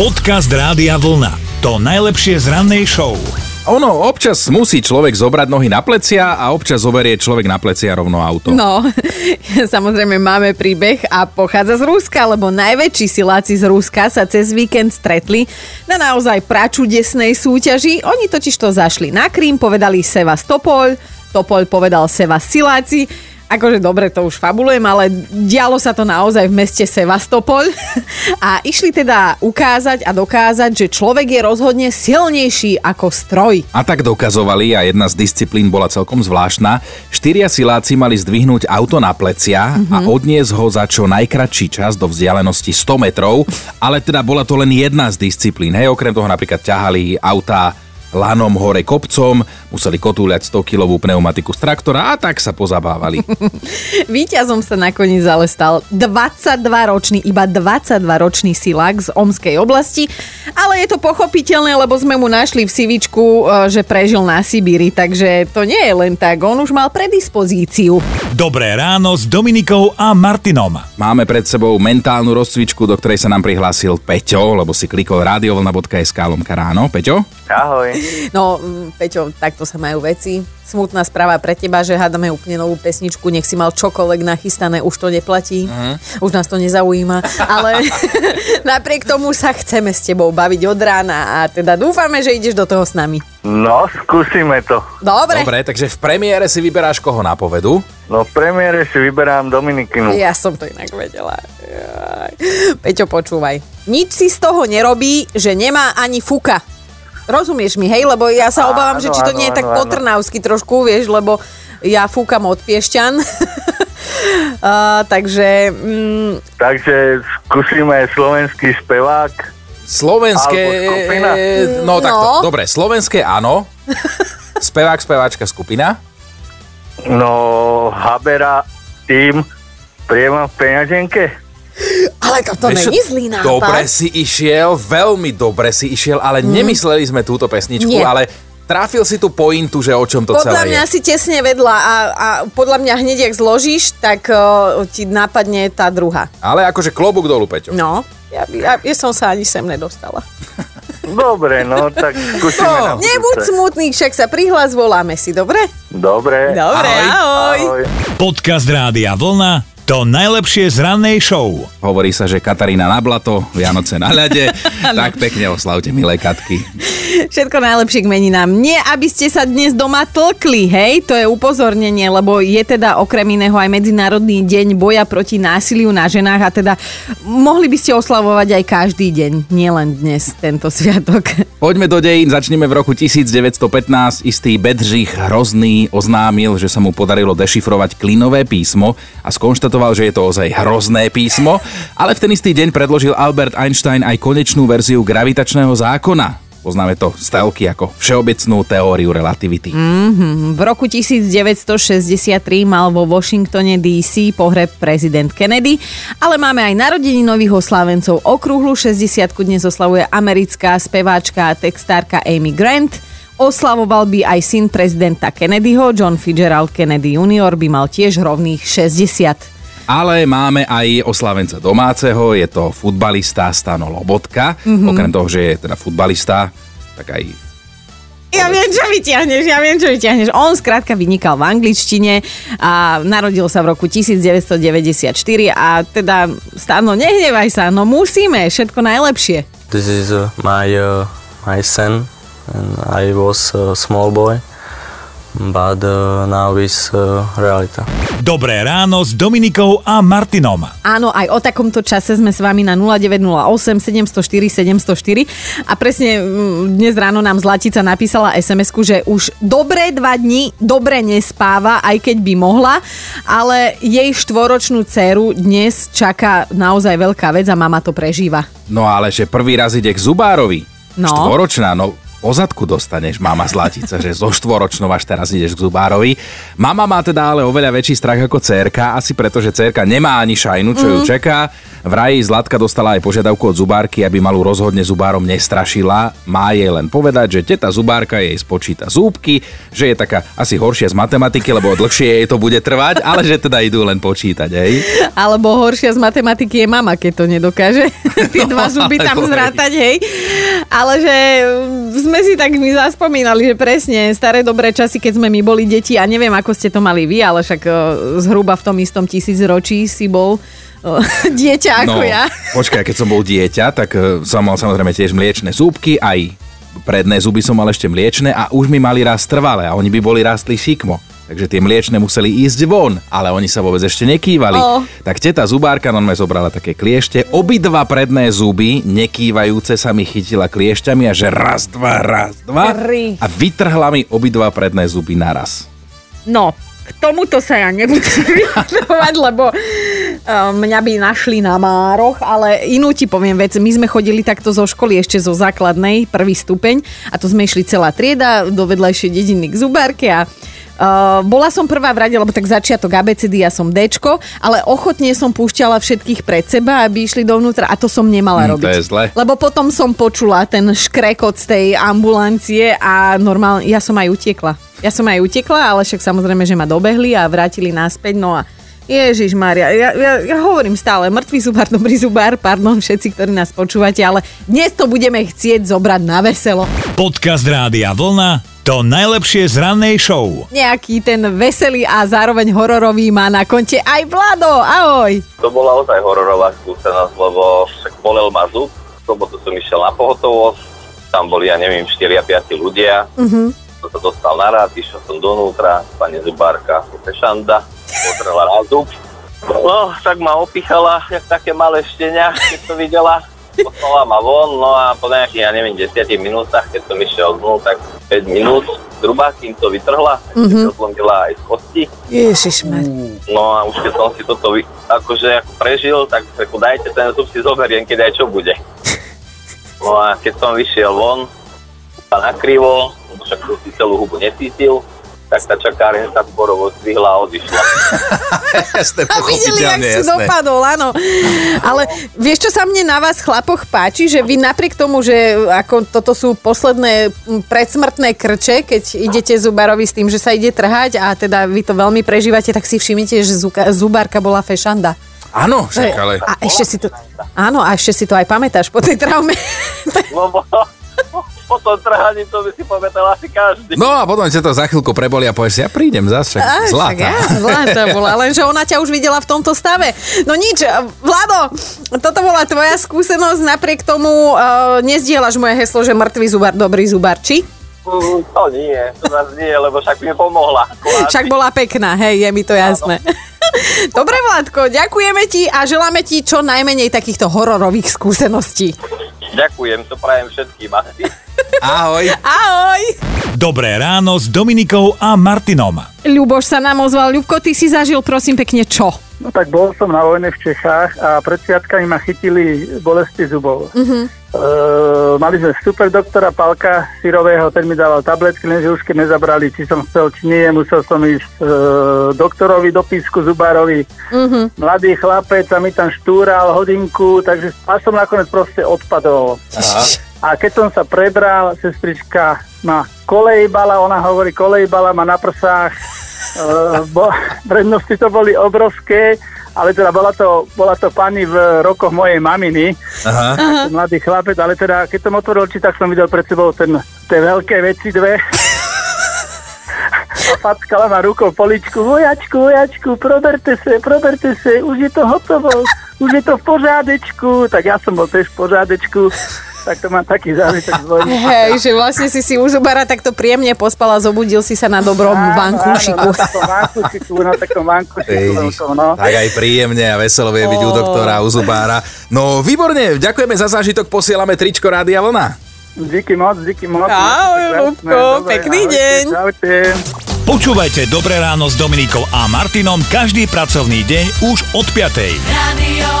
Podcast Rádia Vlna. To najlepšie z rannej show. Ono, občas musí človek zobrať nohy na plecia a občas zoberie človek na plecia rovno auto. No, samozrejme máme príbeh a pochádza z Ruska, lebo najväčší siláci z Ruska sa cez víkend stretli na naozaj pračudesnej súťaži. Oni totiž to zašli na Krím, povedali Sevastopol, Topol povedal Sevasiláci, akože dobre, to už fabulujem, ale dialo sa to naozaj v meste Sevastopol a išli teda ukázať a dokázať, že človek je rozhodne silnejší ako stroj. A tak dokazovali a jedna z disciplín bola celkom zvláštna. Štyria siláci mali zdvihnúť auto na plecia mm-hmm. a odniesť ho za čo najkratší čas do vzdialenosti 100 metrov, ale teda bola to len jedna z disciplín. Hej, okrem toho napríklad ťahali autá lanom hore kopcom, museli kotúľať 100-kilovú pneumatiku z traktora a tak sa pozabávali. Výťazom sa nakoniec ale stal 22-ročný, iba 22-ročný silák z Omskej oblasti, ale je to pochopiteľné, lebo sme mu našli v Sivičku, e, že prežil na Sibíri, takže to nie je len tak, on už mal predispozíciu. Dobré ráno s Dominikou a Martinom. Máme pred sebou mentálnu rozcvičku, do ktorej sa nám prihlásil Peťo, lebo si klikol radiovlna.sk lomka ráno. Peťo? Ahoj. No, mm, Peťo, takto sa majú veci. Smutná správa pre teba, že hádame úplne novú pesničku, nech si mal čokoľvek nachystané, už to neplatí, uh-huh. už nás to nezaujíma, ale napriek tomu sa chceme s tebou baviť od rána a teda dúfame, že ideš do toho s nami. No, skúsime to. Dobre. Dobre, takže v premiére si vyberáš koho na povedu? No v premiére si vyberám Dominikinu. Ja som to inak vedela. Jaj. Peťo, počúvaj. Nič si z toho nerobí, že nemá ani fuka. Rozumieš mi, hej? Lebo ja sa obávam, Áno, že či to áno, nie je tak áno, potrnávsky trošku, vieš, lebo ja fúkam od Piešťan. uh, takže... Mm, Takže skúsime slovenský spevák. Slovenské... Alebo skupina? No takto, No. dobre, slovenské áno. Spevák, speváčka, skupina. No, Habera, tým, prievam v peňaženke. Ale toto Vieš není zlý nápad. Dobre si išiel, veľmi dobre si išiel, ale nemysleli sme túto pesničku. Nie. ale trafil si tú pointu, že o čom to Podľa celé mňa je. si tesne vedla a, a podľa mňa hneď, jak zložíš, tak uh, ti napadne tá druhá. Ale akože klobúk dolu, Peťo. No, ja, ja, ja som sa ani sem nedostala. Dobre, no, tak skúsime No. na Nebuď smutný, však sa prihlas, voláme si, dobre? Dobre. Dobre, Ahoj. ahoj. Ahoj. Podcast Rádia Vlna. To najlepšie z rannej show. Hovorí sa, že Katarína na blato, Vianoce na ľade. tak pekne oslavte, milé Katky. Všetko najlepšie k meninám. Nie, aby ste sa dnes doma tlkli, hej? To je upozornenie, lebo je teda okrem iného aj Medzinárodný deň boja proti násiliu na ženách a teda mohli by ste oslavovať aj každý deň, nielen dnes, tento sviatok. Poďme do dejín, začneme v roku 1915. Istý Bedřich Hrozný oznámil, že sa mu podarilo dešifrovať klinové písmo a skonštatoval, že je to ozaj hrozné písmo, ale v ten istý deň predložil Albert Einstein aj konečnú verziu gravitačného zákona. Poznáme to z telky ako všeobecnú teóriu relativity. V roku 1963 mal vo Washingtone DC pohreb prezident Kennedy, ale máme aj narodení nových oslávencov. Okrúhlu 60 dnes oslavuje americká speváčka a textárka Amy Grant. Oslavoval by aj syn prezidenta Kennedyho, John Fitzgerald Kennedy Jr. by mal tiež rovných 60. Ale máme aj oslávenca domáceho, je to futbalista Stano Lobotka. Mm-hmm. Okrem toho, že je teda futbalista, tak aj Ja viem, čo vyťahneš, ja viem, čo vyťahneš. On skrátka vynikal v angličtine a narodil sa v roku 1994 a teda, Stano, nehnevaj sa, no musíme, všetko najlepšie. This is uh, my uh, my son, and I was a small boy, but uh, now is uh, realita. Dobré ráno s Dominikou a Martinom. Áno, aj o takomto čase sme s vami na 0908 704 704 a presne mm, dnes ráno nám Zlatica napísala sms že už dobré dva dni dobre nespáva, aj keď by mohla, ale jej štvoročnú dceru dnes čaká naozaj veľká vec a mama to prežíva. No ale že prvý raz ide k zubárovi. No. Štvoročná, no po zadku dostaneš, mama Zlatica, že zo štvoročnou až teraz ideš k zubárovi. Mama má teda ale oveľa väčší strach ako cerka, asi preto, že cerka nemá ani šajnu, čo mm. ju čaká. Vraj Zlatka dostala aj požiadavku od zubárky, aby malú rozhodne zubárom nestrašila. Má jej len povedať, že teta zubárka jej spočíta zúbky, že je taká asi horšia z matematiky, lebo dlhšie jej to bude trvať, ale že teda idú len počítať, hej. Alebo horšia z matematiky je mama, keď to nedokáže. Tie dva zuby tam zrátať, hej. Ale že mm, sme si tak my zaspomínali, že presne staré dobré časy, keď sme my boli deti a neviem, ako ste to mali vy, ale však o, zhruba v tom istom tisícročí si bol o, dieťa ako no, ja. počkaj, keď som bol dieťa, tak e, som mal samozrejme tiež mliečne zúbky, aj predné zuby som mal ešte mliečne a už mi mali rast trvalé a oni by boli rastli šikmo. Takže tie mliečne museli ísť von, ale oni sa vôbec ešte nekývali. Oh. Tak teta zubárka normálne zobrala také kliešte, obidva predné zuby, nekývajúce sa mi chytila kliešťami a že raz, dva, raz, dva Ri. a vytrhla mi obidva predné zuby naraz. No, k tomuto sa ja nebudem vyjadrovať, lebo uh, mňa by našli na mároch, ale inú ti poviem vec. My sme chodili takto zo školy ešte zo základnej, prvý stupeň a to sme išli celá trieda do vedľajšej dediny k zubárke a Uh, bola som prvá v rade, lebo tak začiatok ABCD, ja som Dčko, ale ochotne som púšťala všetkých pred seba, aby išli dovnútra a to som nemala Hm, to robiť. je zle. Lebo potom som počula ten škrekot z tej ambulancie a normálne, ja som aj utekla. Ja som aj utekla, ale však samozrejme, že ma dobehli a vrátili naspäť, no a Ježiš Maria, ja, ja, ja hovorím stále, mŕtvý zubár, dobrý zubár, pardon všetci, ktorí nás počúvate, ale dnes to budeme chcieť zobrať na veselo. Podcast Rádia Vlna to najlepšie z rannej show. Nejaký ten veselý a zároveň hororový má na konte aj Vlado, ahoj. To bola ozaj hororová skúsenosť, lebo však bolel ma zub, v sobotu som išiel na pohotovosť, tam boli, ja neviem, 4 a 5 ľudia, uh-huh. Som sa dostal na rád, išiel som donútra, pani zubárka, fešanda, pozrela na zub, no, tak ma opichala, jak také malé štenia, keď to videla, poslala ma von, no a po nejakých, ja neviem, 10 minútach, keď som išiel dnu, tak 5 minút, zhruba, kým to vytrhla, mm-hmm. zlomila aj z kosti, Ježiš No a už keď som si toto vy, akože ako prežil, tak reku, dajte ten zub si zoberiem, keď aj čo bude. No a keď som vyšiel von, a nakrivo, lebo však som si celú hubu necítil, tak tá čakáreň sa zborovo zdvihla a odišla. Jasné, A videli, jak si dopadol, áno. Ale vieš, čo sa mne na vás chlapoch páči, že vy napriek tomu, že ako toto sú posledné predsmrtné krče, keď idete zubárovi s tým, že sa ide trhať a teda vy to veľmi prežívate, tak si všimnite, že zuka, zubárka bola fešanda. Áno, však ale... A ešte si to, áno, a ešte si to aj pamätáš po tej traume. Lebo po tom trhaní to by si pamätal asi každý. No a potom ťa to za chvíľku prebolí a povieš si, ja prídem zase, Á, zlata. ja, zlata bola, lenže ona ťa už videla v tomto stave. No nič, Vlado, toto bola tvoja skúsenosť, napriek tomu uh, nezdieľaš moje heslo, že mŕtvý zubar, dobrý zubar, či? Mm, to nie, to zase nie, lebo však mi pomohla. Však bola pekná, hej, je mi to jasné. Dobre, Vládko, ďakujeme ti a želáme ti čo najmenej takýchto hororových skúseností. Ďakujem, to prajem všetkým asi. Ahoj. Ahoj! Dobré ráno s Dominikou a Martinom. Ľuboš sa nám ozval. Ľubko, ty si zažil prosím pekne čo? No tak bol som na vojne v Čechách a pred sviatkami ma chytili bolesti zubov. Uh-huh. E, mali sme super doktora Palka Sirového, ten mi dával tabletky, lenže už keď nezabrali, či som chcel, či nie, musel som ísť e, doktorovi do písku, zubárovi. Uh-huh. Mladý chlapec a mi tam štúral hodinku, takže a som nakoniec proste odpadol. Aha. A keď som sa prebral, sestrička ma kolejbala, ona hovorí kolejbala ma na prsách. Uh, bo, prednosti to boli obrovské, ale teda bola to, bola to pani v rokoch mojej maminy, Aha. ten mladý chlapec, ale teda keď som otvoril oči, tak som videl pred sebou ten, tie veľké veci dve. A fackala ma rukou poličku, vojačku, vojačku, proberte sa, proberte sa, už je to hotovo, už je to v pořádečku. Tak ja som bol tiež v pořádečku, tak to mám taký zážitok z vojny. Hej, že vlastne si si u zubara takto príjemne pospal a zobudil si sa na dobrom Áno, vankúšiku. Áno, na takom vankúšiku, na takom vankúšiku. Ej, no. Tak aj príjemne a veselo vie byť u doktora, u zubára. No výborne, ďakujeme za zážitok, posielame tričko Rádia Vlna. Díky moc, díky moc. Ahoj, dobre, pekný ahojte, deň. Čaute. Počúvajte Dobré ráno s Dominikou a Martinom každý pracovný deň už od 5. Radio.